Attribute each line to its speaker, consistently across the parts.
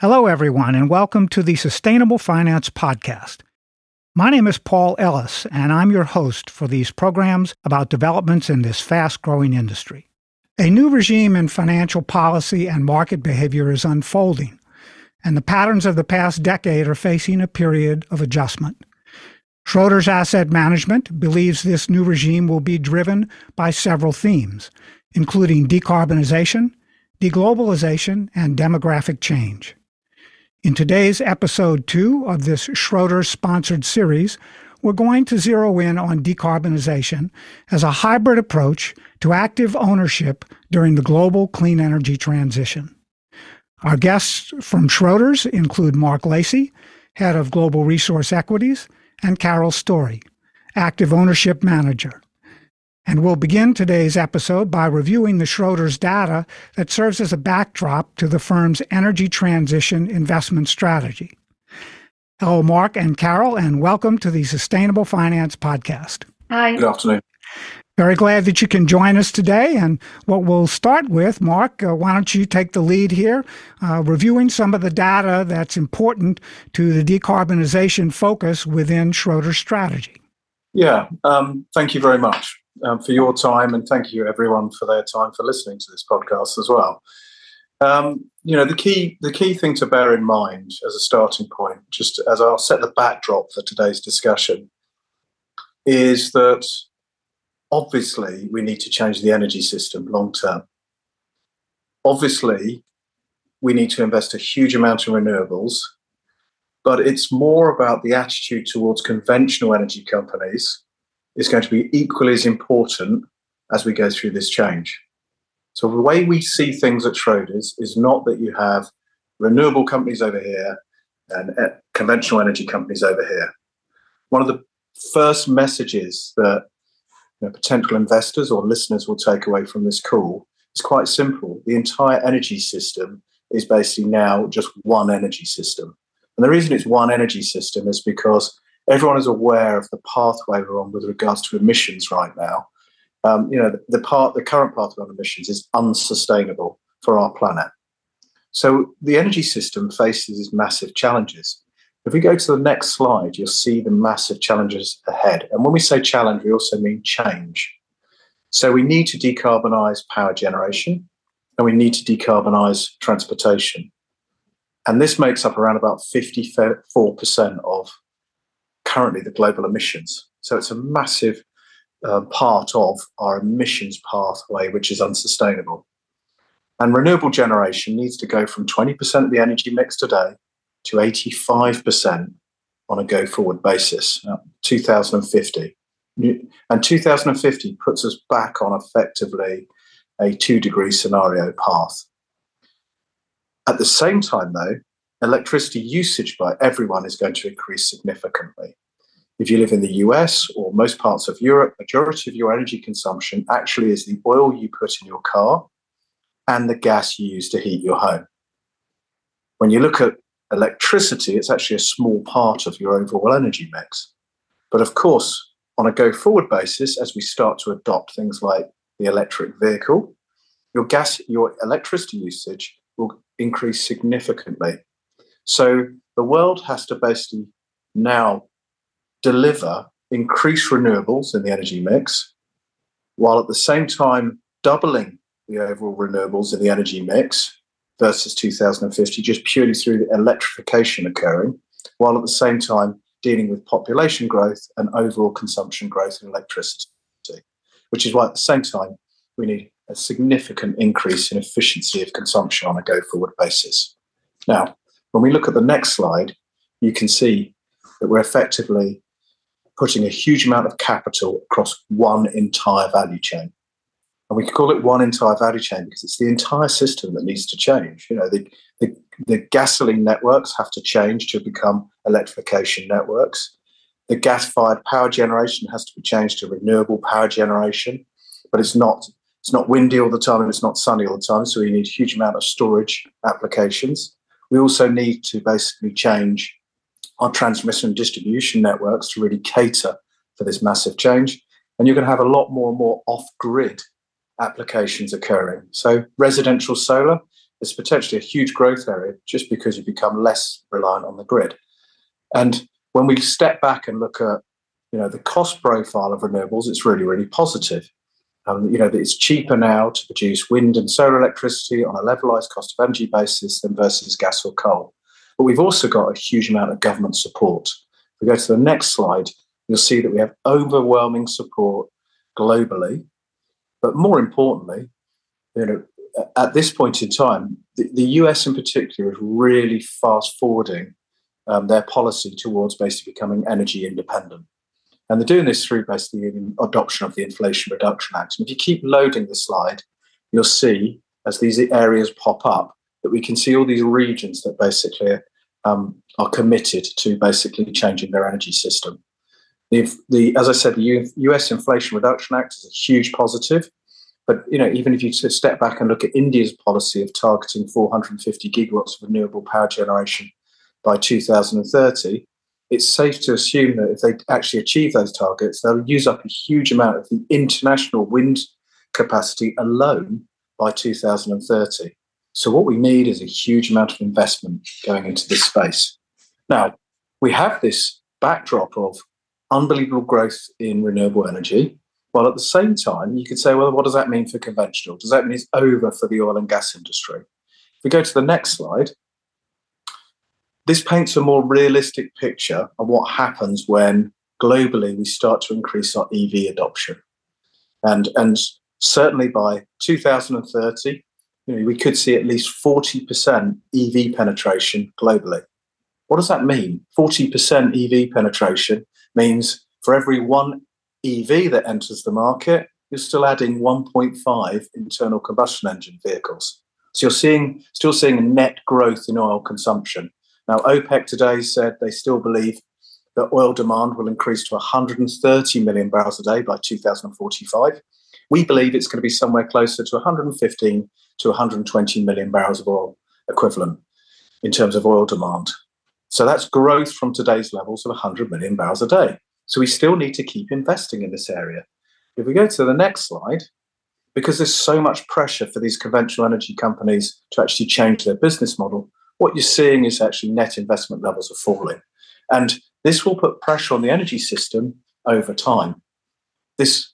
Speaker 1: Hello, everyone, and welcome to the Sustainable Finance Podcast. My name is Paul Ellis, and I'm your host for these programs about developments in this fast growing industry. A new regime in financial policy and market behavior is unfolding, and the patterns of the past decade are facing a period of adjustment. Schroders Asset Management believes this new regime will be driven by several themes, including decarbonization, deglobalization, and demographic change. In today's episode two of this Schroders sponsored series, we're going to zero in on decarbonization as a hybrid approach to active ownership during the global clean energy transition. Our guests from Schroders include Mark Lacey, head of Global Resource Equities, and Carol Storey, active ownership manager. And we'll begin today's episode by reviewing the Schroders data that serves as a backdrop to the firm's energy transition investment strategy. Hello, Mark and Carol, and welcome to the Sustainable Finance Podcast.
Speaker 2: Hi.
Speaker 3: Good afternoon.
Speaker 1: Very glad that you can join us today. And what we'll start with, Mark, uh, why don't you take the lead here, uh, reviewing some of the data that's important to the decarbonization focus within Schroders strategy?
Speaker 3: Yeah, um, thank you very much um, for your time, and thank you everyone for their time for listening to this podcast as well. Um, you know, the key the key thing to bear in mind as a starting point, just as I'll set the backdrop for today's discussion, is that obviously we need to change the energy system long term. Obviously, we need to invest a huge amount in renewables, but it's more about the attitude towards conventional energy companies is going to be equally as important as we go through this change. So the way we see things at Schroders is not that you have renewable companies over here and uh, conventional energy companies over here. One of the first messages that you know, potential investors or listeners will take away from this call is quite simple. The entire energy system is basically now just one energy system. And the reason it's one energy system is because everyone is aware of the pathway we're on with regards to emissions right now. Um, you know, the, the, part, the current pathway on emissions is unsustainable for our planet. So the energy system faces these massive challenges. If we go to the next slide, you'll see the massive challenges ahead. And when we say challenge, we also mean change. So we need to decarbonize power generation and we need to decarbonize transportation. And this makes up around about 54% of currently the global emissions. So it's a massive uh, part of our emissions pathway, which is unsustainable. And renewable generation needs to go from 20% of the energy mix today to 85% on a go forward basis, uh, 2050. And 2050 puts us back on effectively a two degree scenario path. At the same time, though, electricity usage by everyone is going to increase significantly. If you live in the US or most parts of Europe, majority of your energy consumption actually is the oil you put in your car and the gas you use to heat your home. When you look at electricity, it's actually a small part of your overall energy mix. But of course, on a go forward basis, as we start to adopt things like the electric vehicle, your gas, your electricity usage will increase significantly. So the world has to basically now deliver increased renewables in the energy mix, while at the same time doubling the overall renewables in the energy mix versus 2050, just purely through the electrification occurring, while at the same time dealing with population growth and overall consumption growth in electricity, which is why at the same time we need a significant increase in efficiency of consumption on a go forward basis. Now, when we look at the next slide, you can see that we're effectively putting a huge amount of capital across one entire value chain. And we call it one entire value chain because it's the entire system that needs to change. You know, the, the, the gasoline networks have to change to become electrification networks. The gas-fired power generation has to be changed to renewable power generation, but it's not it's not windy all the time and it's not sunny all the time. So we need a huge amount of storage applications. We also need to basically change our transmission and distribution networks to really cater for this massive change. And you're going to have a lot more and more off grid applications occurring. So, residential solar is potentially a huge growth area just because you become less reliant on the grid. And when we step back and look at you know the cost profile of renewables, it's really really positive. Um, you know that it's cheaper now to produce wind and solar electricity on a levelized cost of energy basis than versus gas or coal. But we've also got a huge amount of government support. If we go to the next slide, you'll see that we have overwhelming support globally. But more importantly, you know, at this point in time, the, the US in particular is really fast forwarding um, their policy towards basically becoming energy independent. And they're doing this through basically the adoption of the Inflation Reduction Act. And if you keep loading the slide, you'll see as these areas pop up that we can see all these regions that basically um, are committed to basically changing their energy system. The, the, as I said, the US Inflation Reduction Act is a huge positive. But you know, even if you step back and look at India's policy of targeting 450 gigawatts of renewable power generation by 2030, it's safe to assume that if they actually achieve those targets, they'll use up a huge amount of the international wind capacity alone by 2030. So, what we need is a huge amount of investment going into this space. Now, we have this backdrop of unbelievable growth in renewable energy, while at the same time, you could say, well, what does that mean for conventional? Does that mean it's over for the oil and gas industry? If we go to the next slide, this paints a more realistic picture of what happens when globally we start to increase our EV adoption. And, and certainly by 2030, you know, we could see at least 40% EV penetration globally. What does that mean? 40% EV penetration means for every one EV that enters the market, you're still adding 1.5 internal combustion engine vehicles. So you're seeing still seeing a net growth in oil consumption. Now, OPEC today said they still believe that oil demand will increase to 130 million barrels a day by 2045. We believe it's going to be somewhere closer to 115 to 120 million barrels of oil equivalent in terms of oil demand. So that's growth from today's levels of 100 million barrels a day. So we still need to keep investing in this area. If we go to the next slide, because there's so much pressure for these conventional energy companies to actually change their business model, what you're seeing is actually net investment levels are falling. And this will put pressure on the energy system over time. This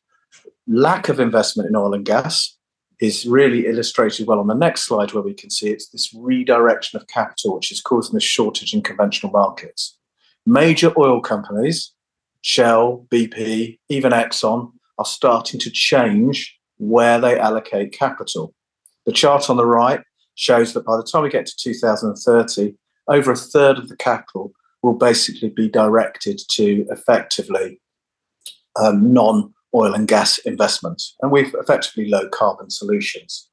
Speaker 3: lack of investment in oil and gas is really illustrated well on the next slide, where we can see it's this redirection of capital, which is causing this shortage in conventional markets. Major oil companies, Shell, BP, even Exxon, are starting to change where they allocate capital. The chart on the right shows that by the time we get to 2030, over a third of the capital will basically be directed to effectively um, non oil and gas investments, and we've effectively low carbon solutions.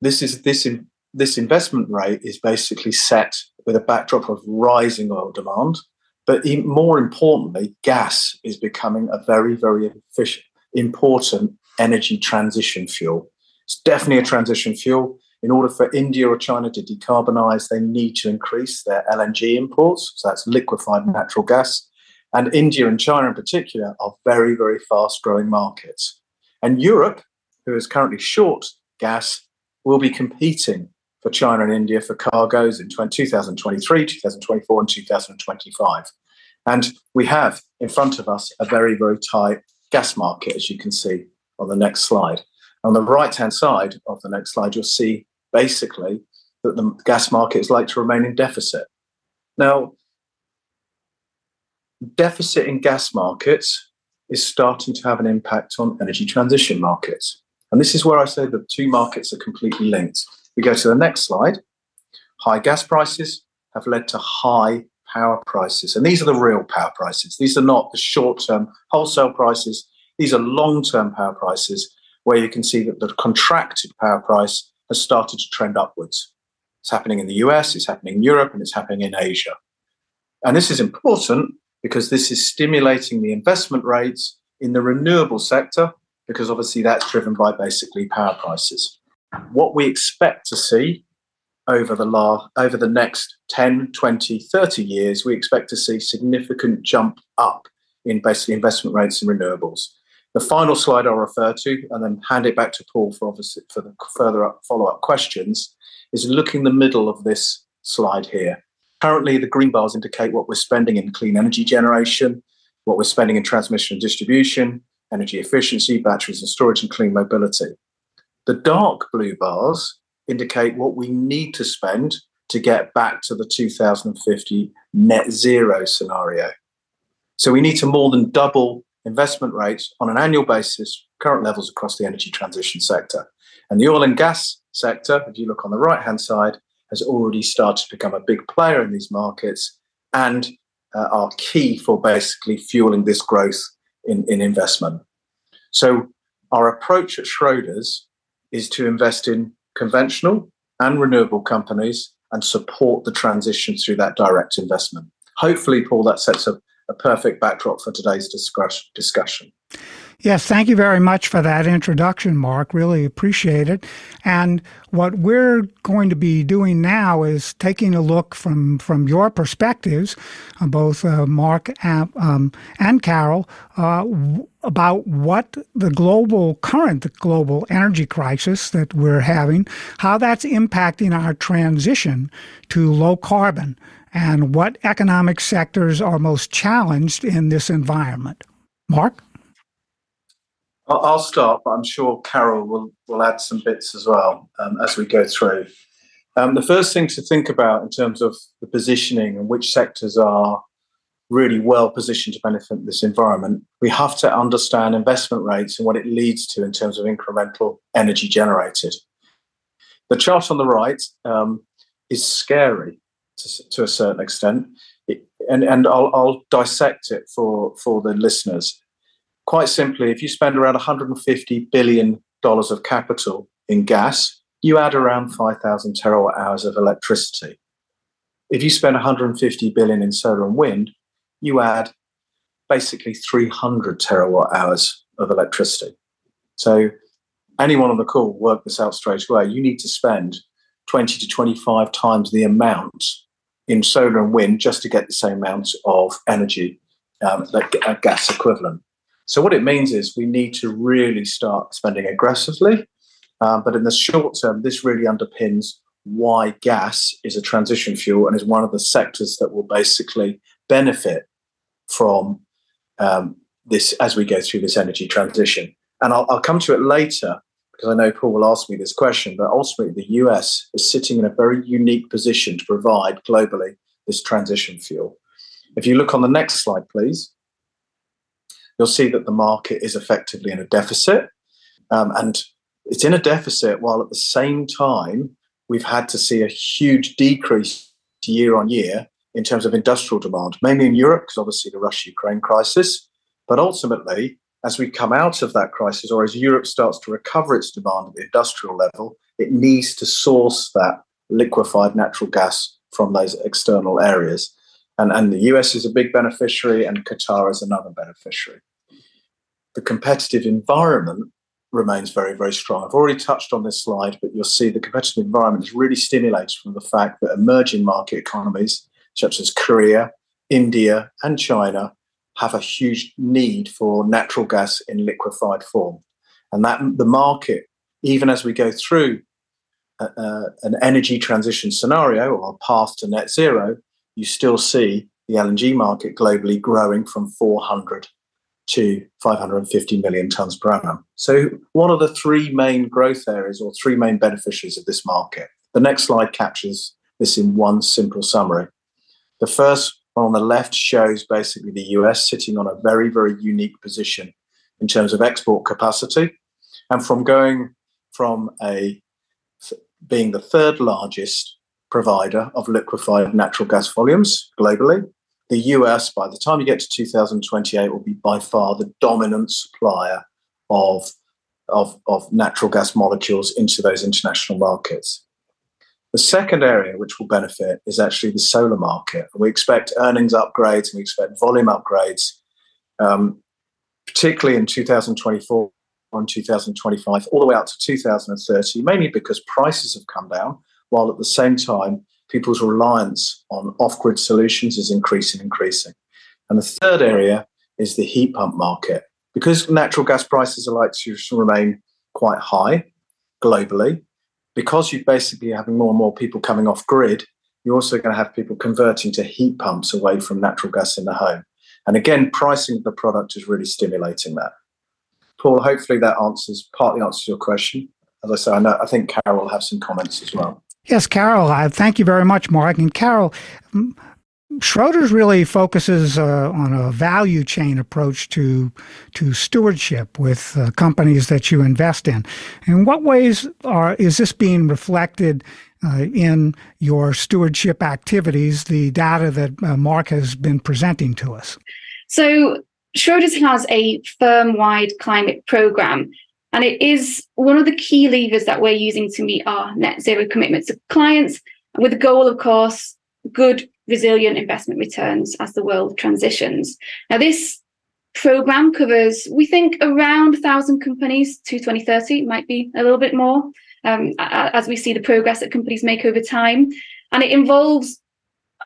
Speaker 3: This is this in, this investment rate is basically set with a backdrop of rising oil demand, but more importantly, gas is becoming a very very efficient, important energy transition fuel. It's definitely a transition fuel in order for India or China to decarbonize, they need to increase their LNG imports. So that's liquefied natural gas. And India and China in particular are very, very fast growing markets. And Europe, who is currently short gas, will be competing for China and India for cargoes in 2023, 2024, and 2025. And we have in front of us a very, very tight gas market, as you can see on the next slide. On the right hand side of the next slide, you'll see basically that the gas market is like to remain in deficit. Now, deficit in gas markets is starting to have an impact on energy transition markets. And this is where I say the two markets are completely linked. We go to the next slide. High gas prices have led to high power prices. And these are the real power prices. These are not the short term wholesale prices. These are long term power prices where you can see that the contracted power price has started to trend upwards. It's happening in the US, it's happening in Europe, and it's happening in Asia. And this is important because this is stimulating the investment rates in the renewable sector, because obviously that's driven by basically power prices. What we expect to see over the la- over the next 10, 20, 30 years, we expect to see significant jump up in basically investment rates in renewables. The final slide I'll refer to, and then hand it back to Paul for obviously for the further follow-up questions, is looking the middle of this slide here. Currently, the green bars indicate what we're spending in clean energy generation, what we're spending in transmission and distribution, energy efficiency, batteries and storage, and clean mobility. The dark blue bars indicate what we need to spend to get back to the 2050 net zero scenario. So we need to more than double investment rates on an annual basis, current levels across the energy transition sector. And the oil and gas sector, if you look on the right hand side, has already started to become a big player in these markets and uh, are key for basically fueling this growth in, in investment. So, our approach at Schroders is to invest in conventional and renewable companies and support the transition through that direct investment. Hopefully, Paul, that sets a, a perfect backdrop for today's discussion.
Speaker 1: Yes, thank you very much for that introduction, Mark. Really appreciate it. And what we're going to be doing now is taking a look from, from your perspectives, uh, both uh, Mark and, um, and Carol, uh, w- about what the global, current global energy crisis that we're having, how that's impacting our transition to low carbon, and what economic sectors are most challenged in this environment. Mark?
Speaker 3: I'll start, but I'm sure Carol will, will add some bits as well um, as we go through. Um, the first thing to think about in terms of the positioning and which sectors are really well positioned to benefit this environment, we have to understand investment rates and what it leads to in terms of incremental energy generated. The chart on the right um, is scary to, to, a certain extent, it, and, and I'll, I'll dissect it for, for the listeners quite simply, if you spend around $150 billion of capital in gas, you add around 5,000 terawatt hours of electricity. If you spend 150 billion in solar and wind, you add basically 300 terawatt hours of electricity. So anyone on the call work this out straight away. You need to spend 20 to 25 times the amount in solar and wind just to get the same amount of energy, um, that uh, gas equivalent. So what it means is we need to really start spending aggressively. Um, but in the short term, this really underpins why gas is a transition fuel and is one of the sectors that will basically benefit from um, this as we go through this energy transition. And I'll, I'll come to it later because I know Paul will ask me this question, but ultimately the US is sitting in a very unique position to provide globally this transition fuel. If you look on the next slide, please you'll see that the market is effectively in a deficit. Um, and it's in a deficit while at the same time we've had to see a huge decrease year on year in terms of industrial demand, mainly in Europe, because obviously the Russia Ukraine crisis. But ultimately, as we come out of that crisis, or as Europe starts to recover its demand at the industrial level, it needs to source that liquefied natural gas from those external areas. And, and the US is a big beneficiary, and Qatar is another beneficiary. The competitive environment remains very, very strong. I've already touched on this slide, but you'll see the competitive environment is really stimulated from the fact that emerging market economies such as Korea, India, and China have a huge need for natural gas in liquefied form. And that the market, even as we go through uh, uh, an energy transition scenario or a path to net zero, you still see the LNG market globally growing from 400 to 550 million tons per annum. So, what are the three main growth areas or three main beneficiaries of this market? The next slide captures this in one simple summary. The first one on the left shows basically the US sitting on a very, very unique position in terms of export capacity. And from going from a being the third largest provider of liquefied natural gas volumes globally. The US, by the time you get to 2028, will be by far the dominant supplier of, of, of natural gas molecules into those international markets. The second area which will benefit is actually the solar market. We expect earnings upgrades and we expect volume upgrades, um, particularly in 2024 and 2025, all the way out to 2030, mainly because prices have come down while at the same time, people's reliance on off grid solutions is increasing, increasing. And the third area is the heat pump market. because natural gas prices are likely to remain quite high globally, because you're basically having more and more people coming off grid, you're also going to have people converting to heat pumps away from natural gas in the home. And again, pricing of the product is really stimulating that. Paul, hopefully that answers partly answers your question. As I say, I, know, I think Carol will have some comments as well.
Speaker 1: Yes, Carol, I thank you very much, Mark. And Carol, Schroders really focuses uh, on a value chain approach to to stewardship with uh, companies that you invest in. In what ways are is this being reflected uh, in your stewardship activities? The data that uh, Mark has been presenting to us.
Speaker 2: So Schroders has a firm-wide climate program, and it is one of the key levers that we're using to meet our net zero commitments to clients, with the goal, of course, good resilient investment returns as the world transitions. Now, this program covers, we think, around 1,000 companies to 2030, might be a little bit more, um, as we see the progress that companies make over time. And it involves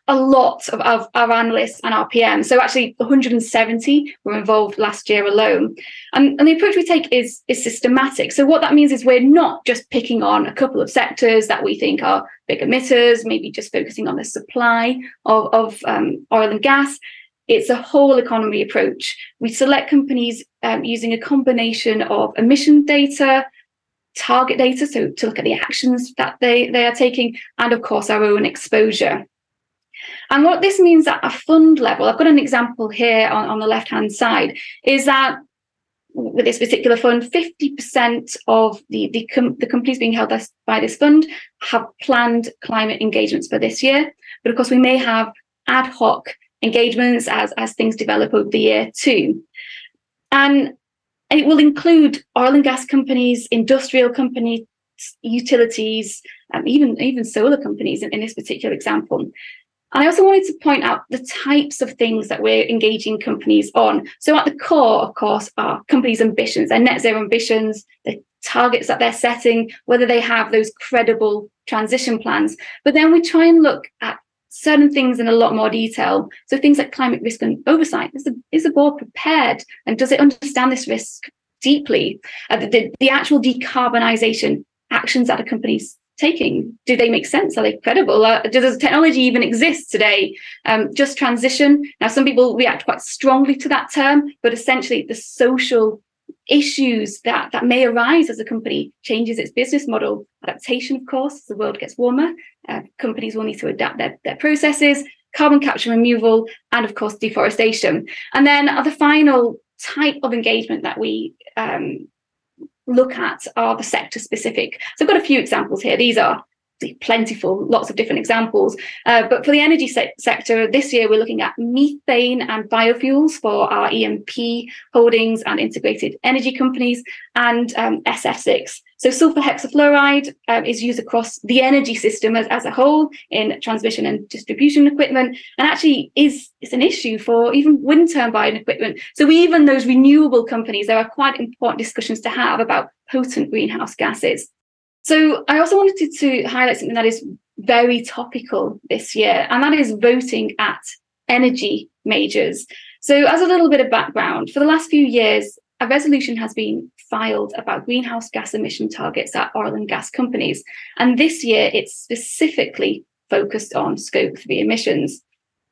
Speaker 2: a lot of, of our analysts and our PMs. So actually 170 were involved last year alone. And, and the approach we take is, is systematic. So what that means is we're not just picking on a couple of sectors that we think are big emitters, maybe just focusing on the supply of, of um, oil and gas. It's a whole economy approach. We select companies um, using a combination of emission data, target data, so to look at the actions that they, they are taking, and of course our own exposure. And what this means at a fund level, I've got an example here on, on the left hand side, is that with this particular fund, 50% of the, the, com- the companies being held by this fund have planned climate engagements for this year. But of course, we may have ad hoc engagements as, as things develop over the year too. And it will include oil and gas companies, industrial companies, utilities, um, even, even solar companies in, in this particular example. And I also wanted to point out the types of things that we're engaging companies on. So, at the core, of course, are companies' ambitions, their net zero ambitions, the targets that they're setting, whether they have those credible transition plans. But then we try and look at certain things in a lot more detail. So, things like climate risk and oversight is the, is the board prepared and does it understand this risk deeply? Uh, the, the actual decarbonisation actions that a company's taking? Do they make sense? Are they credible? Uh, does technology even exist today? Um, just transition. Now, some people react quite strongly to that term, but essentially, the social issues that that may arise as a company changes its business model. Adaptation, of course, as the world gets warmer, uh, companies will need to adapt their, their processes. Carbon capture removal, and of course, deforestation. And then uh, the final type of engagement that we um, look at are the sector specific. So I've got a few examples here. These are plentiful, lots of different examples. Uh, but for the energy se- sector, this year we're looking at methane and biofuels for our E&P holdings and integrated energy companies and um, SF6. So sulfur hexafluoride um, is used across the energy system as, as a whole in transmission and distribution equipment, and actually is, is an issue for even wind turbine equipment. So even those renewable companies, there are quite important discussions to have about potent greenhouse gases. So I also wanted to highlight something that is very topical this year, and that is voting at energy majors. So, as a little bit of background, for the last few years, a resolution has been filed about greenhouse gas emission targets at oil and gas companies. And this year, it's specifically focused on scope 3 emissions.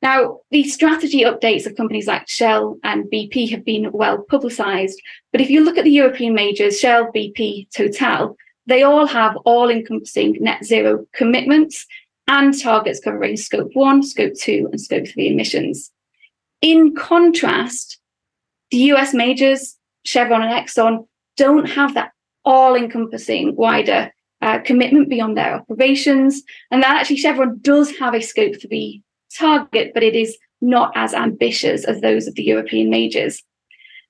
Speaker 2: Now, the strategy updates of companies like Shell and BP have been well publicised. But if you look at the European majors, Shell, BP, Total, they all have all encompassing net zero commitments and targets covering scope 1, scope 2, and scope 3 emissions. In contrast, the US majors Chevron and Exxon don't have that all encompassing wider uh, commitment beyond their operations. And that actually Chevron does have a scope 3 target, but it is not as ambitious as those of the European majors.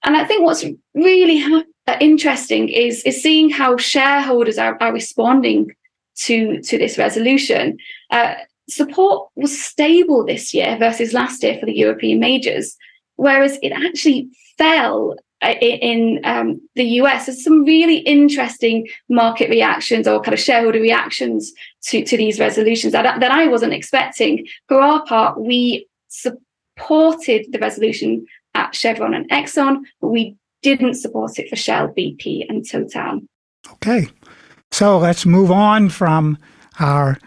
Speaker 2: And I think what's really ha- uh, interesting is, is seeing how shareholders are, are responding to, to this resolution. Uh, support was stable this year versus last year for the European majors, whereas it actually fell in um, the US. There's some really interesting market reactions or kind of shareholder reactions to, to these resolutions that, that I wasn't expecting. For our part, we supported the resolution at Chevron and Exxon, but we didn't support it for Shell, BP, and Total.
Speaker 1: Okay. So let's move on from our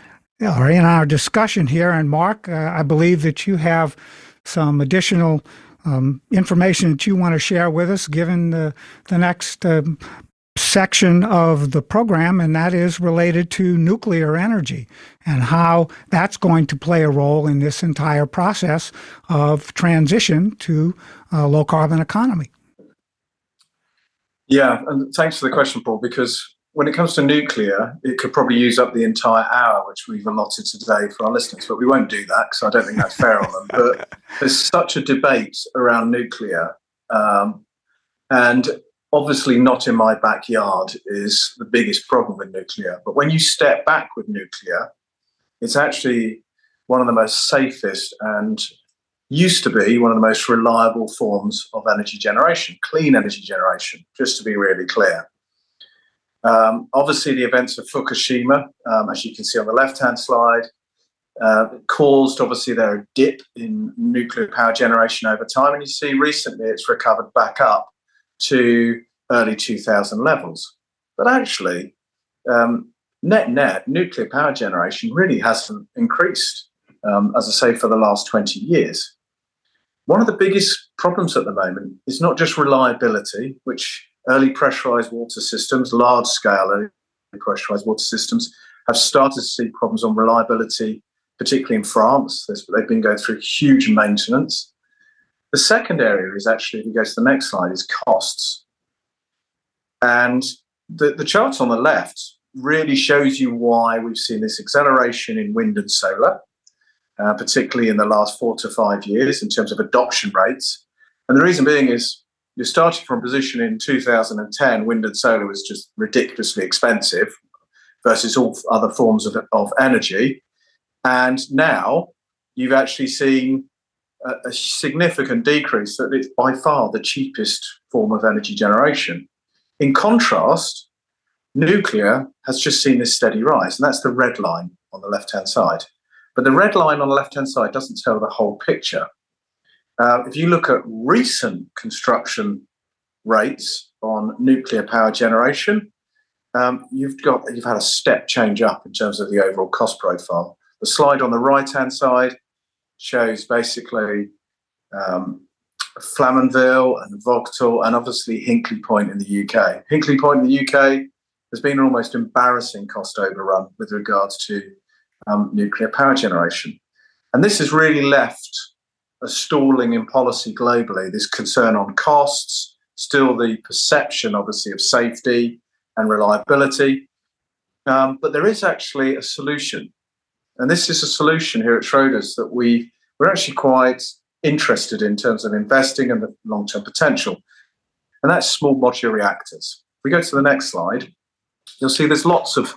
Speaker 1: or in our discussion here. And Mark, uh, I believe that you have some additional um, information that you want to share with us, given the the next um, section of the program, and that is related to nuclear energy and how that's going to play a role in this entire process of transition to a low carbon economy.
Speaker 3: Yeah, and thanks for the question, Paul, because when it comes to nuclear, it could probably use up the entire hour which we've allotted today for our listeners, but we won't do that because I don't think that's fair on them. But there's such a debate around nuclear, um, and obviously not in my backyard is the biggest problem with nuclear. But when you step back with nuclear, it's actually one of the most safest and used to be one of the most reliable forms of energy generation, clean energy generation, just to be really clear. Um, obviously, the events of Fukushima, um, as you can see on the left hand slide, uh, caused obviously there a dip in nuclear power generation over time. And you see recently it's recovered back up to early 2000 levels. But actually, um, net net, nuclear power generation really hasn't increased, um, as I say, for the last 20 years. One of the biggest problems at the moment is not just reliability, which early pressurized water systems, large scale early pressurized water systems, have started to see problems on reliability, particularly in France. they've been going through huge maintenance. The second area is actually, if you go to the next slide, is costs. And the, the chart on the left really shows you why we've seen this acceleration in wind and solar, uh, particularly in the last four to five years in terms of adoption rates. And the reason being is you're starting from a position in 2010, wind and solar was just ridiculously expensive versus all other forms of, of energy. And now you've actually seen a, a significant decrease that it's by far the cheapest form of energy generation. In contrast, nuclear has just seen this steady rise, and that's the red line on the left hand side. But the red line on the left hand side doesn't tell the whole picture. Uh, if you look at recent construction rates on nuclear power generation, um, you've got you've had a step change up in terms of the overall cost profile. The slide on the right hand side shows basically um, Flamanville and Vogtle and obviously Hinkley Point in the UK. Hinkley Point in the UK has been an almost embarrassing cost overrun with regards to um, nuclear power generation. And this has really left a stalling in policy globally. This concern on costs, still the perception, obviously, of safety and reliability. Um, but there is actually a solution. And this is a solution here at Schroders that we, we're actually quite interested in terms of investing and the long term potential. And that's small modular reactors. If we go to the next slide, you'll see there's lots of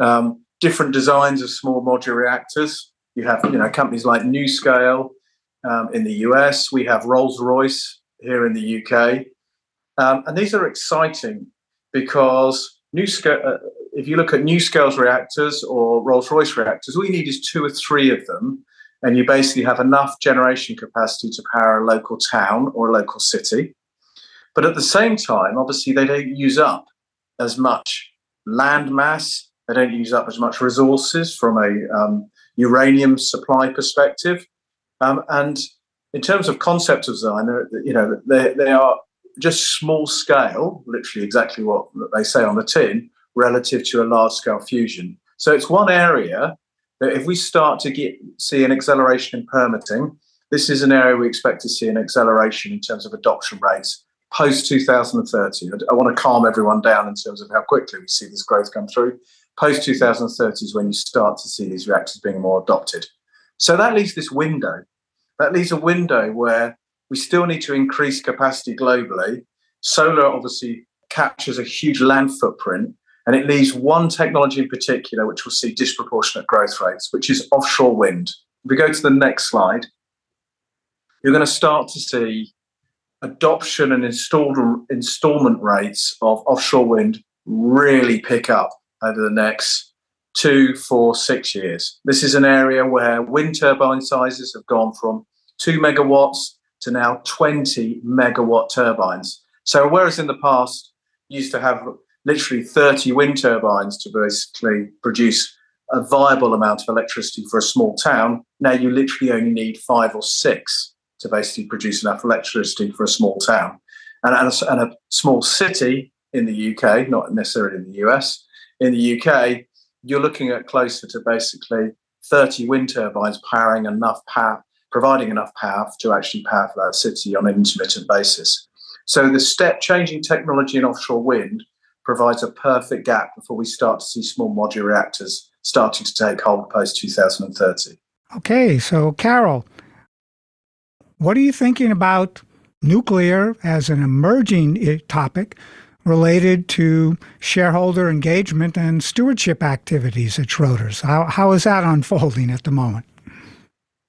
Speaker 3: um, different designs of small modular reactors. You have you know companies like NuScale, um, in the US. We have Rolls Royce here in the UK. Um, and these are exciting because new uh, if you look at NuScale's reactors or Rolls Royce reactors, all you need is two or three of them. And you basically have enough generation capacity to power a local town or a local city. But at the same time, obviously, they don't use up as much land mass, they don't use up as much resources from a um, uranium supply perspective. Um, and in terms of concept design, you know, they, they are just small scale, literally exactly what they say on the tin, relative to a large scale fusion. So it's one area that if we start to get see an acceleration in permitting, this is an area we expect to see an acceleration in terms of adoption rates post 2030. I want to calm everyone down in terms of how quickly we see this growth come through. Post 2030 is when you start to see these reactors being more adopted. So that leaves this window that leaves a window where we still need to increase capacity globally. Solar obviously captures a huge land footprint, and it leaves one technology in particular which will see disproportionate growth rates, which is offshore wind. If we go to the next slide, you're going to start to see adoption and installed installment rates of offshore wind really pick up over the next two, four, six years. This is an area where wind turbine sizes have gone from two megawatts to now 20 megawatt turbines. So whereas in the past you used to have literally 30 wind turbines to basically produce a viable amount of electricity for a small town, now you literally only need five or six to basically produce enough electricity for a small town. And, and, a, and a small city in the UK, not necessarily in the US, in the UK, you're looking at closer to basically 30 wind turbines powering enough power, providing enough power to actually power for that city on an intermittent basis. So the step changing technology in offshore wind provides a perfect gap before we start to see small modular reactors starting to take hold post 2030.
Speaker 1: Okay, so Carol, what are you thinking about nuclear as an emerging topic related to shareholder engagement and stewardship activities at Schroders? How, how is that unfolding at the moment?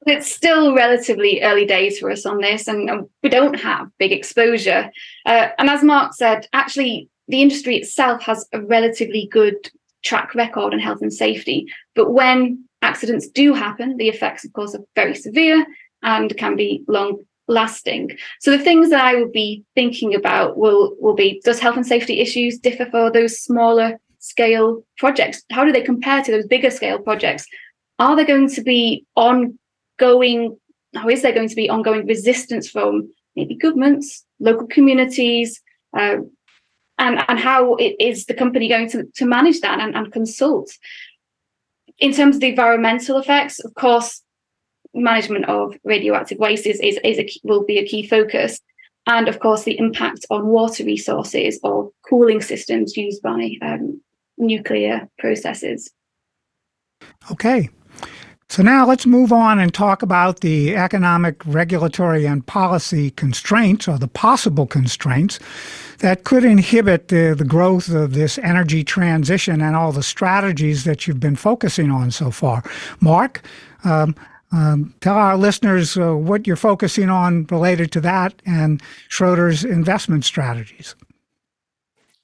Speaker 2: It's still relatively early days for us on this, and we don't have big exposure. Uh, and as Mark said, actually, the industry itself has a relatively good track record on health and safety. But when accidents do happen, the effects, of course, are very severe and can be long lasting. So the things that I will be thinking about will will be does health and safety issues differ for those smaller scale projects? How do they compare to those bigger scale projects? Are there going to be ongoing how is there going to be ongoing resistance from maybe governments, local communities, uh, and, and how it is the company going to, to manage that and, and consult? In terms of the environmental effects, of course, management of radioactive waste is, is, is a, will be a key focus. And of course, the impact on water resources or cooling systems used by um, nuclear processes.
Speaker 1: Okay. So now let's move on and talk about the economic, regulatory, and policy constraints or the possible constraints that could inhibit the, the growth of this energy transition and all the strategies that you've been focusing on so far. Mark, um, um, tell our listeners uh, what you're focusing on related to that and Schroders' investment strategies.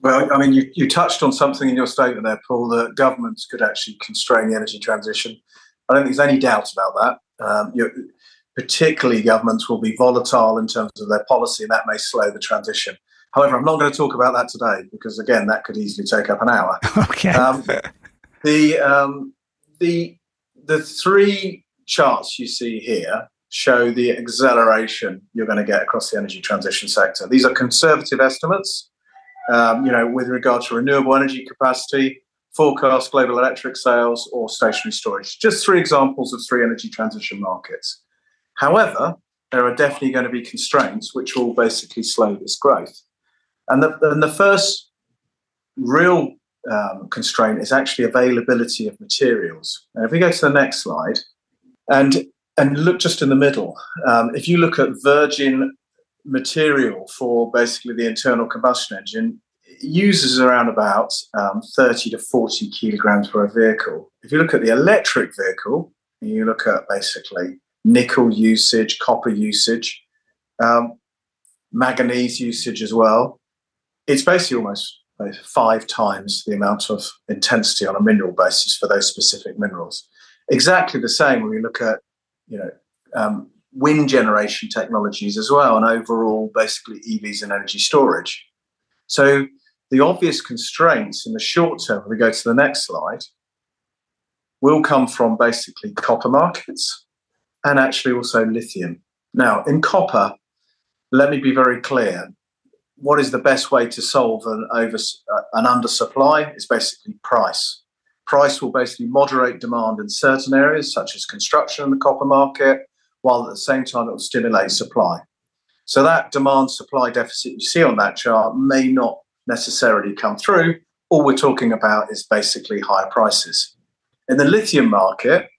Speaker 3: Well, I mean, you, you touched on something in your statement there, Paul, that governments could actually constrain the energy transition. I don't think there's any doubt about that. Um, particularly, governments will be volatile in terms of their policy, and that may slow the transition. However, I'm not going to talk about that today because, again, that could easily take up an hour.
Speaker 1: Okay. Um,
Speaker 3: the um, the the three charts you see here show the acceleration you're going to get across the energy transition sector. These are conservative estimates, um, you know, with regard to renewable energy capacity, forecast global electric sales, or stationary storage. Just three examples of three energy transition markets. However, there are definitely going to be constraints which will basically slow this growth. And the, and the first real um, constraint is actually availability of materials. And if we go to the next slide, and and look just in the middle. Um, if you look at virgin material for basically the internal combustion engine, uses around about um, 30 to 40 kilograms per vehicle. If you look at the electric vehicle, and you look at basically nickel usage, copper usage, um, manganese usage as well, it's basically almost five times the amount of intensity on a mineral basis for those specific minerals exactly the same when we look at you know um, wind generation technologies as well, and overall basically EVs and energy storage. So the obvious constraints in the short term, we go to the next slide, will come from basically copper markets and actually also lithium. Now, in copper, let me be very clear. What is the best way to solve an over an undersupply is basically price. Price will basically moderate demand in certain areas, such as construction in the copper market, while at the same time it will stimulate supply. So that demand supply deficit you see on that chart may not necessarily come through. All we're talking about is basically higher prices. In the lithium market,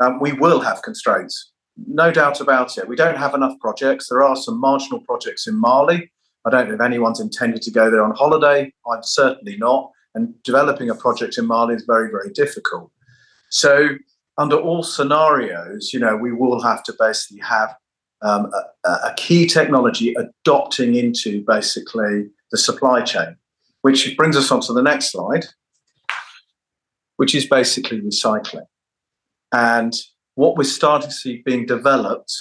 Speaker 3: um, we will have constraints, no doubt about it. We don't have enough projects. There are some marginal projects in Mali. I don't know if anyone's intended to go there on holiday. I'm certainly not and developing a project in Mali is very, very difficult. So, under all scenarios, you know, we will have to basically have um, a, a, key technology adopting into basically the supply chain, which brings us on to the next slide, which is basically recycling. And what we're starting to see being developed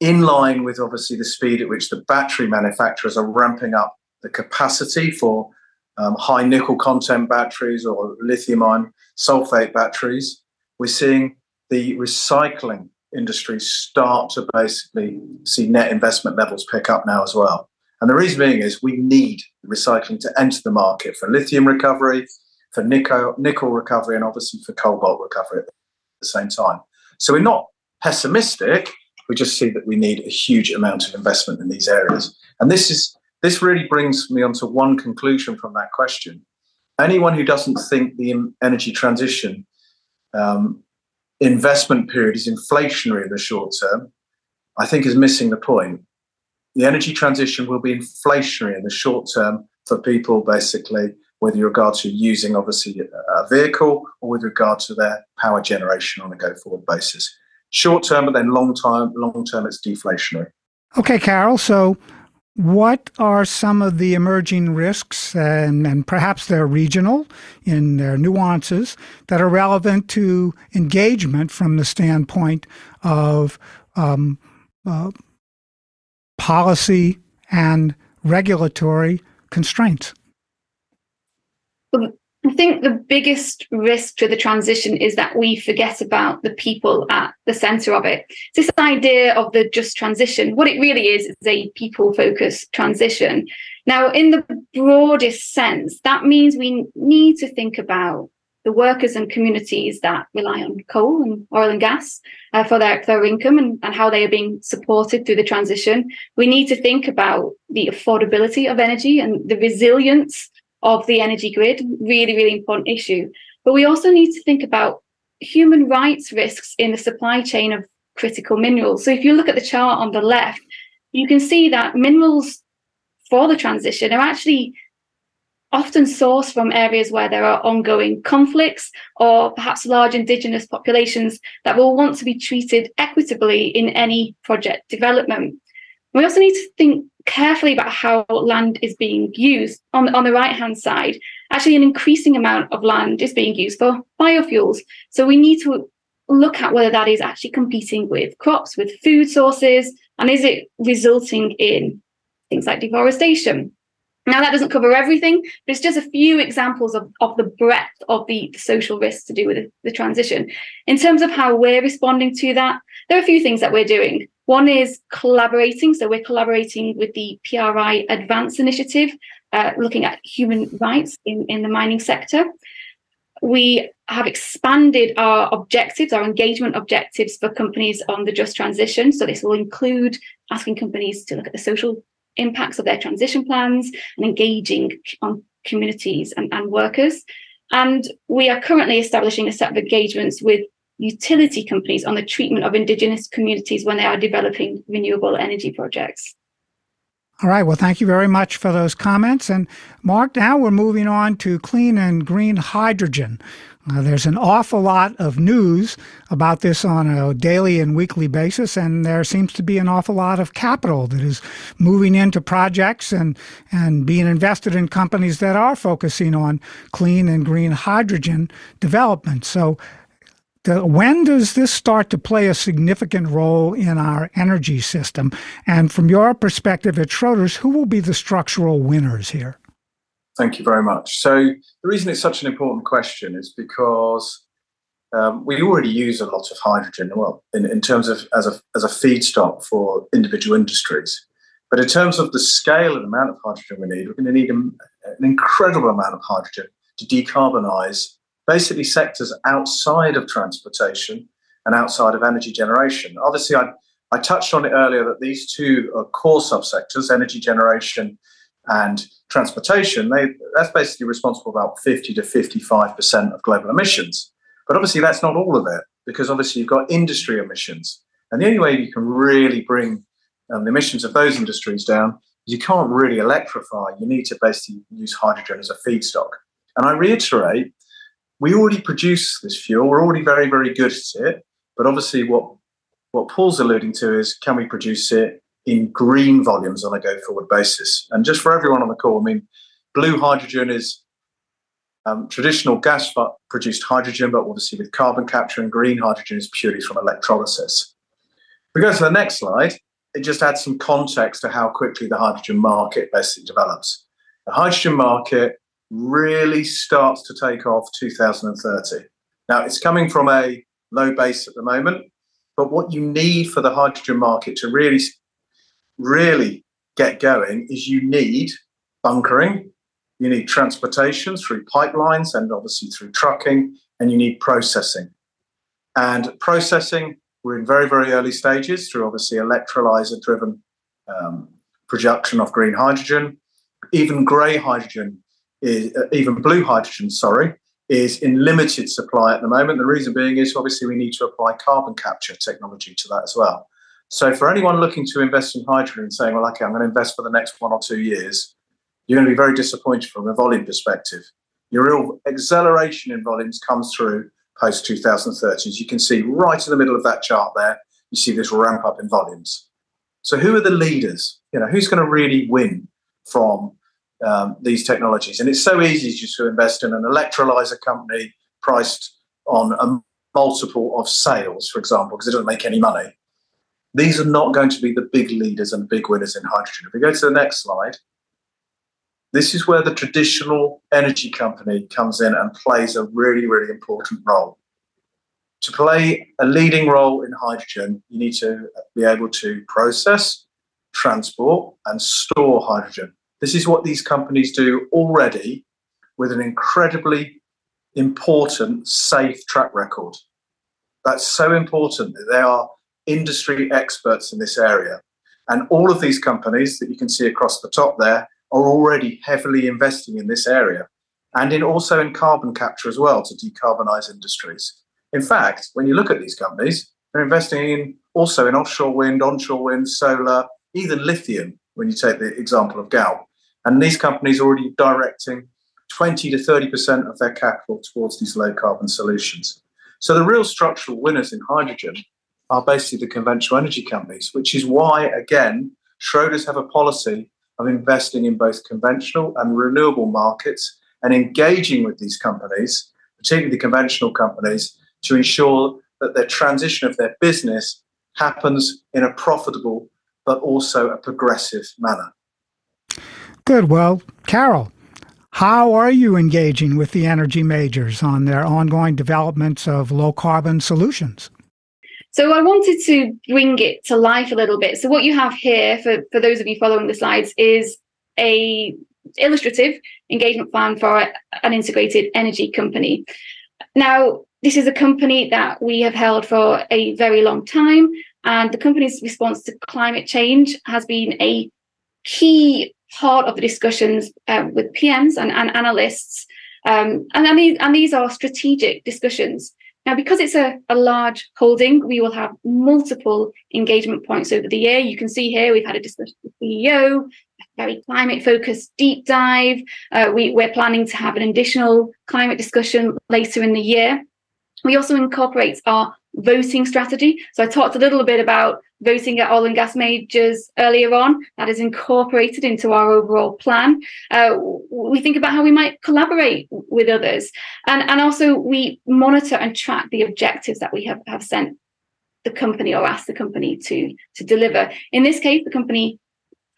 Speaker 3: in line with obviously the speed at which the battery manufacturers are ramping up the capacity for um, high nickel content batteries or lithium ion sulfate batteries, we're seeing the recycling industry start to basically see net investment levels pick up now as well. And the reason being is we need recycling to enter the market for lithium recovery, for nickel, nickel recovery, and obviously for cobalt recovery at the same time. So we're not pessimistic. We just see that we need a huge amount of investment in these areas. And this is this really brings me on to one conclusion from that question. Anyone who doesn't think the energy transition um, investment period is inflationary in the short term, I think is missing the point. The energy transition will be inflationary in the short term for people, basically, with regard to using obviously a vehicle or with regard to their power generation on a go forward basis. Short term, but then long term, long term, it's deflationary.
Speaker 1: Okay, Carol. So what are some of the emerging risks, and, and, perhaps they're regional in their nuances, that are relevant to engagement from the standpoint of um, uh, policy and regulatory constraints?
Speaker 2: I think the biggest risk to the transition is that we forget about the people at the center of it. This idea of the just transition, what it really is, is a people focused transition. Now, in the broadest sense, that means we need to think about the workers and communities that rely on coal and oil and gas uh, for, their, their income and, and how they are being supported through the transition. We need to think about the affordability of energy and the resilience of the energy grid, really, really important issue. But we also need to think about human rights risks in the supply chain of critical minerals. So if you look at the chart on the left, you can see that minerals for the transition are actually often sourced from areas where there are ongoing conflicts or perhaps large indigenous populations that will want to be treated equitably in any project development. We also need to think carefully about how land is being used. On, on the right hand side, actually, an increasing amount of land is being used for biofuels. So we need to look at whether that is actually competing with crops, with food sources, and is it resulting in things like deforestation. Now, that doesn't cover everything, but it's just a few examples of, of the breadth of the, the social risks to do with the, the transition. In terms of how we're responding to that, there are a few things that we're doing. One is collaborating. So we're collaborating with the PRI Advance Initiative, uh, looking at human rights in, in the mining sector. We have expanded our objectives, our engagement objectives for companies on the just transition. So this will include asking companies to look at the social impacts of their transition plans and engaging on communities and, and workers. And we are currently establishing a set of engagements with utility companies on the treatment of Indigenous communities when they are developing renewable energy projects.
Speaker 1: All right. Well, thank you very much for those comments. And Mark, now we're moving on to clean and green hydrogen. Uh, there's an awful lot of news about this on a daily and weekly basis, and there seems to be an awful lot of capital that is moving into projects and, and being invested in companies that are focusing on clean and green hydrogen development. So, the, when does this start to play a significant role in our energy system? And from your perspective at Schroders, who will be the structural winners here?
Speaker 3: Thank you very much. So, the reason it's such an important question is because um, we already use a lot of hydrogen, well, in, in terms of as a, as a feedstock for individual industries. But in terms of the scale and amount of hydrogen we need, we're going to need a, an incredible amount of hydrogen to decarbonize basically sectors outside of transportation and outside of energy generation. Obviously, I, I touched on it earlier that these two are core subsectors, energy generation and transportation. They, that's basically responsible about 50 to 55% of global emissions. But obviously, that's not all of it, because obviously, you've got industry emissions. And the only way you can really bring um, the emissions of those industries down is you can't really electrify. You need to basically use hydrogen as a feedstock. And I reiterate we already produce this fuel. We're already very, very good at it. But obviously, what what Paul's alluding to is can we produce it in green volumes on a go forward basis? And just for everyone on the call, I mean, blue hydrogen is um, traditional gas produced hydrogen, but obviously with carbon capture, and green hydrogen is purely from electrolysis. If we go to the next slide, it just adds some context to how quickly the hydrogen market basically develops. The hydrogen market really starts to take off 2030. Now, it's coming from a low base at the moment, but what you need for the hydrogen market to really, really get going is you need bunkering, you need transportation through pipelines and obviously through trucking, and you need processing. And processing, we're in very, very early stages through obviously electrolyzer driven um, production of green hydrogen. Even grey hydrogen, is, uh, even blue hydrogen, sorry, is in limited supply at the moment. The reason being is obviously we need to apply carbon capture technology to that as well. So for anyone looking to invest in hydrogen and saying, well, okay, I'm going to invest for the next one or two years, you're going to be very disappointed from a volume perspective. Your real acceleration in volumes comes through post 2030. As you can see right in the middle of that chart there, you see this ramp up in volumes. So who are the leaders? You know, who's going to really win from um, these technologies? And it's so easy just to invest in an electrolyzer company priced on a multiple of sales, for example, because it doesn't make any money. These are not going to be the big leaders and big winners in hydrogen. If we go to the next slide, this is where the traditional energy company comes in and plays a really, really important role. To play a leading role in hydrogen, you need to be able to process, transport, and store hydrogen. This is what these companies do already with an incredibly important, safe track record. That's so important that they are industry experts in this area. And all of these companies that you can see across the top there are already heavily investing in this area and in also in carbon capture as well to decarbonize industries. In fact, when you look at these companies, they're investing in also in offshore wind, onshore wind, solar, even lithium, when you take the example of Galp. And these companies are already directing 20 to 30% of their capital towards these low carbon solutions. So the real structural winners in hydrogen are basically the conventional energy companies, which is why, again, Schroders have a policy of investing in both conventional and renewable markets and engaging with these companies, particularly the conventional companies, to ensure that their transition of their business happens in a profitable but also a progressive manner.
Speaker 1: Good. Well, Carol, how are you engaging with the energy majors on their ongoing developments of low carbon solutions?
Speaker 2: So I wanted to bring it to life a little bit. So what you have here, for, for those of you following the slides, is a illustrative engagement plan for an integrated energy company. Now, this is a company that we have held for a very long time, and the company's response to climate change has been a key part of the discussions uh, with PMs and, and analysts. Um, and, and, these, and these are strategic discussions. Now, because it's a, a large holding, we will have multiple engagement points over the year. You can see here we've had a discussion with the CEO, a very climate focused deep dive. Uh, we, we're planning to have an additional climate discussion later in the year. We also incorporate our voting strategy. So I talked a little bit about voting at oil and gas majors earlier on. That is incorporated into our overall plan. Uh, we think about how we might collaborate with others. And, and also we monitor and track the objectives that we have, have sent the company or asked the company to, to deliver. In this case, the company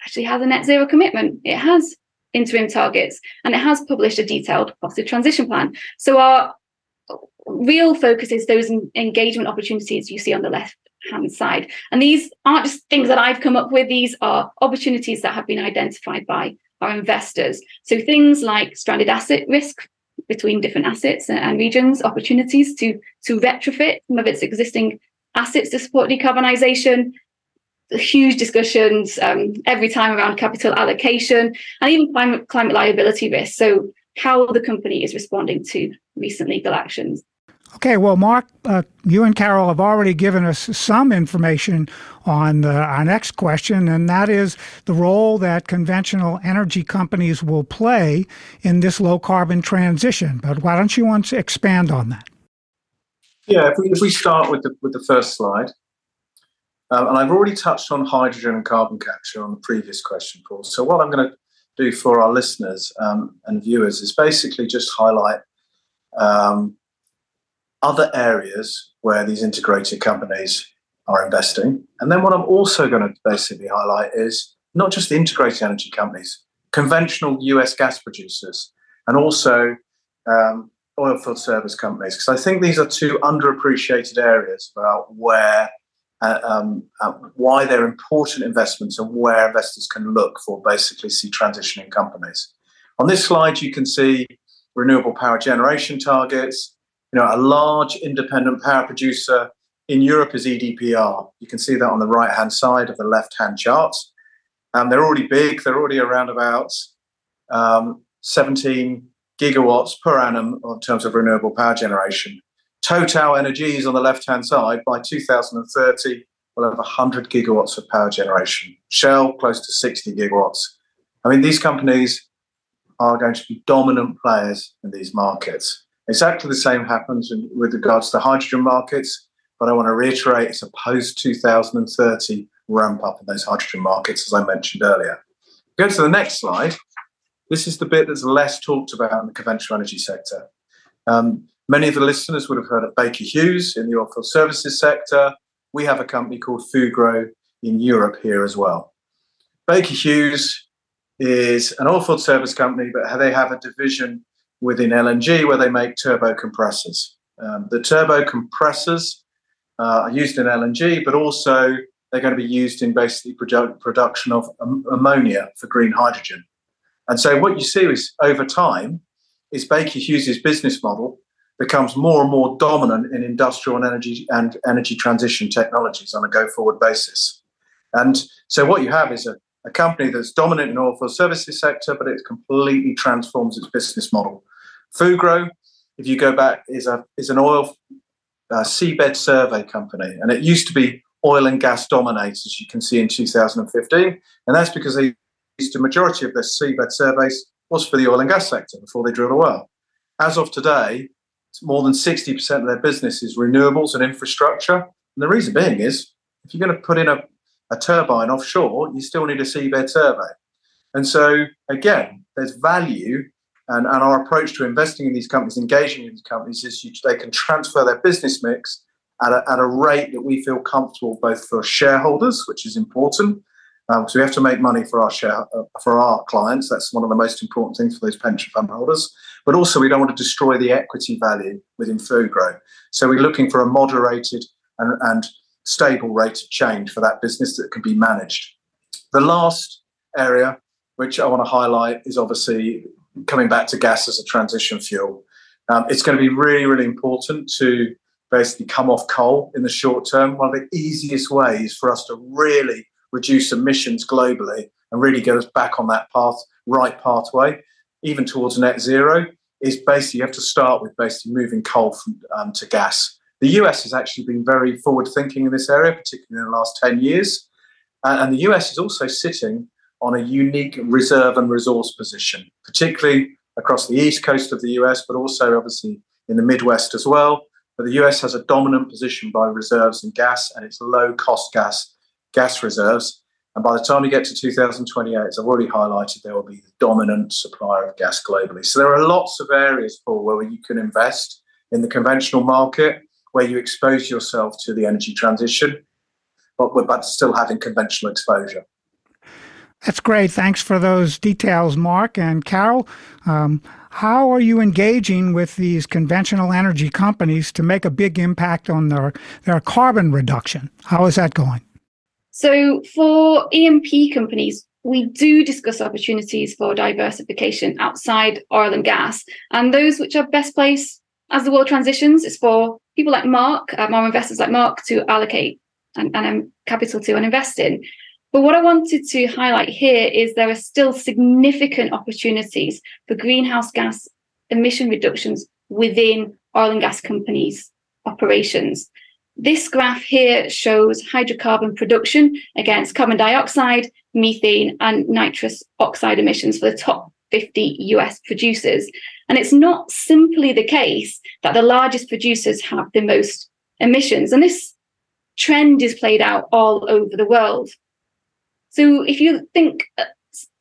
Speaker 2: actually has a net zero commitment. It has interim targets and it has published a detailed positive transition plan. So our real focus is those engagement opportunities you see on the left hand side. And these aren't just things that I've come up with, these are opportunities that have been identified by our investors. So things like stranded asset risk between different assets and regions, opportunities to, to retrofit some of its existing assets to support decarbonisation, huge discussions um, every time around capital allocation and even climate, climate liability risk. So how the company is responding to recent legal actions.
Speaker 1: Okay, well, Mark, uh, you and Carol have already given us some information on uh, our next question, and that is the role that conventional energy companies will play in this low carbon transition. But why don't you want to expand on that?
Speaker 3: Yeah, if we, if we start with the, with the first slide, um, and I've already touched on hydrogen and carbon capture on the previous question, Paul. So, what I'm going to do for our listeners um, and viewers is basically just highlight um, other areas where these integrated companies are investing. And then what I'm also going to basically highlight is not just the integrated energy companies, conventional US gas producers, and also um, oilfield service companies, because I think these are two underappreciated areas about where. Uh, um, uh, why they're important investments and where investors can look for basically see transitioning companies. On this slide, you can see renewable power generation targets. You know, a large independent power producer in Europe is EDPR. You can see that on the right hand side of the left hand chart. Um, they're already big, they're already around about um, 17 gigawatts per annum in terms of renewable power generation. Total Energies on the left hand side by 2030 will have 100 gigawatts of power generation. Shell close to 60 gigawatts. I mean, these companies are going to be dominant players in these markets. Exactly the same happens with regards to hydrogen markets. But I want to reiterate it's a post 2030 ramp up in those hydrogen markets, as I mentioned earlier. Go to the next slide. This is the bit that's less talked about in the conventional energy sector. Um, many of the listeners would have heard of Baker Hughes in the oilfield services sector. We have a company called Fugro in Europe here as well. Baker Hughes is an oilfield service company, but they have a division within LNG where they make turbo compressors. Um, the turbo compressors uh, are used in LNG, but also they're going to be used in basically produ- production of um, ammonia for green hydrogen. And so what you see is over time is Baker Hughes's business model becomes more and more dominant in industrial and energy and energy transition technologies on a go forward basis. And so what you have is a, a company that's dominant in oilfield services sector, but it completely transforms its business model. Fugro, if you go back, is a is an oil uh, seabed survey company, and it used to be oil and gas dominates, as you can see in 2015, and that's because they used to majority of their seabed surveys was for the oil and gas sector before they drilled a well. As of today, more than 60% of their business is renewables and infrastructure. And the reason being is if you're going to put in a, a turbine offshore, you still need a seabed survey. And so, again, there's value and, and our approach to investing in these companies, engaging in these companies, is you, they can transfer their business mix at a, at a rate that we feel comfortable both for shareholders, which is important, um, because we have to make money for our share uh, for our clients. That's one of the most important things for those pension fund holders. But also, we don't want to destroy the equity value within Fugro. So we're looking for a moderated and, and stable rate of change for that business that can be managed. The last area which I want to highlight is obviously coming back to gas as a transition fuel. Um, it's going to be really, really important to basically come off coal in the short term. One of the easiest ways for us to really reduce emissions globally and really get us back on that path, right pathway, even towards net zero, is basically you have to start with basically moving coal from, um, to gas. The US has actually been very forward thinking in this area, particularly in the last 10 years. Uh, and the US is also sitting on a unique reserve and resource position, particularly across the east coast of the US, but also obviously in the Midwest as well. But the US has a dominant position by reserves in gas and its low cost gas gas reserves. And by the time we get to 2028, as I've already highlighted, there will be the dominant supplier of gas globally. So there are lots of areas, Paul, where you can invest in the conventional market, where you expose yourself to the energy transition, but, but still having conventional exposure.
Speaker 1: That's great. Thanks for those details, Mark and Carol. Um, how are you engaging with these conventional energy companies to make a big impact on their, their carbon reduction? How is that going?
Speaker 2: So, for E&P companies, we do discuss opportunities for diversification outside oil and gas. And those which are best placed as the world transitions is for people like Mark, uh, more investors like Mark, to allocate and, and um, capital to and invest in. But what I wanted to highlight here is there are still significant opportunities for greenhouse gas emission reductions within oil and gas companies' operations. This graph here shows hydrocarbon production against carbon dioxide, methane, and nitrous oxide emissions for the top 50 US producers. And it's not simply the case that the largest producers have the most emissions. And this trend is played out all over the world. So if you think uh,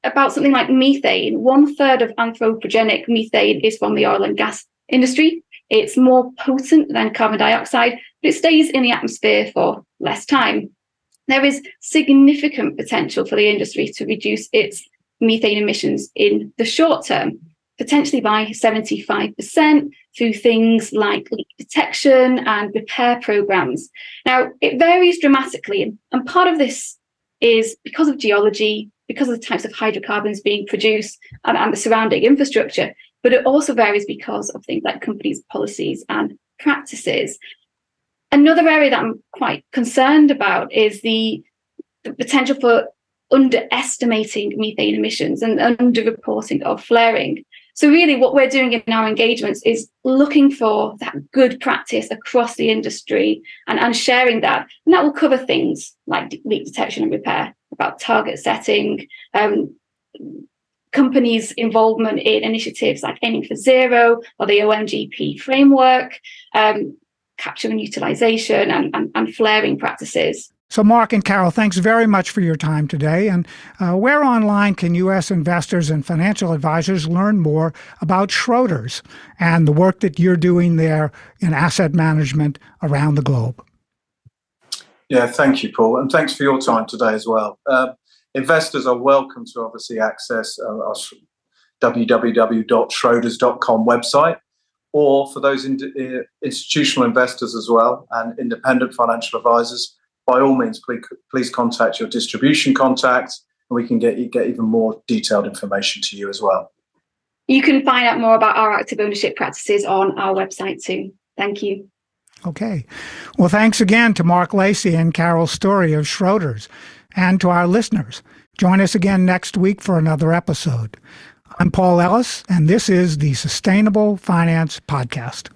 Speaker 2: about something like methane, one third of anthropogenic methane is from the oil and gas industry. It's more potent than carbon dioxide, but it stays in the atmosphere for less time. There is significant potential for the industry to reduce its methane emissions in the short term, potentially by 75% through things like leak detection and repair programs. Now, it varies dramatically, and part of this is because of geology, because of the types of hydrocarbons being produced, and, and the surrounding infrastructure, but it also varies because of things like companies' policies and practices. Another area that I'm quite concerned about is the, the potential for underestimating methane emissions and underreporting of flaring. So, really, what we're doing in our engagements is looking for that good practice across the industry and, and sharing that. And that will cover things like leak detection and repair, about target setting, um, companies' involvement in initiatives like Aiming for Zero or the OMGP framework, um, capture and utilization, and, and, and flaring practices.
Speaker 1: So, Mark and Carol, thanks very much for your time today. And uh, where online can U.S. investors and financial advisors learn more about Schroders and the work that you're doing there in asset management around the globe?
Speaker 3: Yeah, thank you, Paul. And thanks for your time today as well. Uh, investors are welcome to obviously access uh, our www.schroders.com website or for those in, uh, institutional investors as well and independent financial advisors by all means, please, please contact your distribution contact and we can get, get even more detailed information to you as well.
Speaker 2: You can find out more about our active ownership practices on our website too. Thank you.
Speaker 1: Okay. Well, thanks again to Mark Lacey and Carol Storey of Schroders and to our listeners. Join us again next week for another episode. I'm Paul Ellis, and this is the Sustainable Finance Podcast.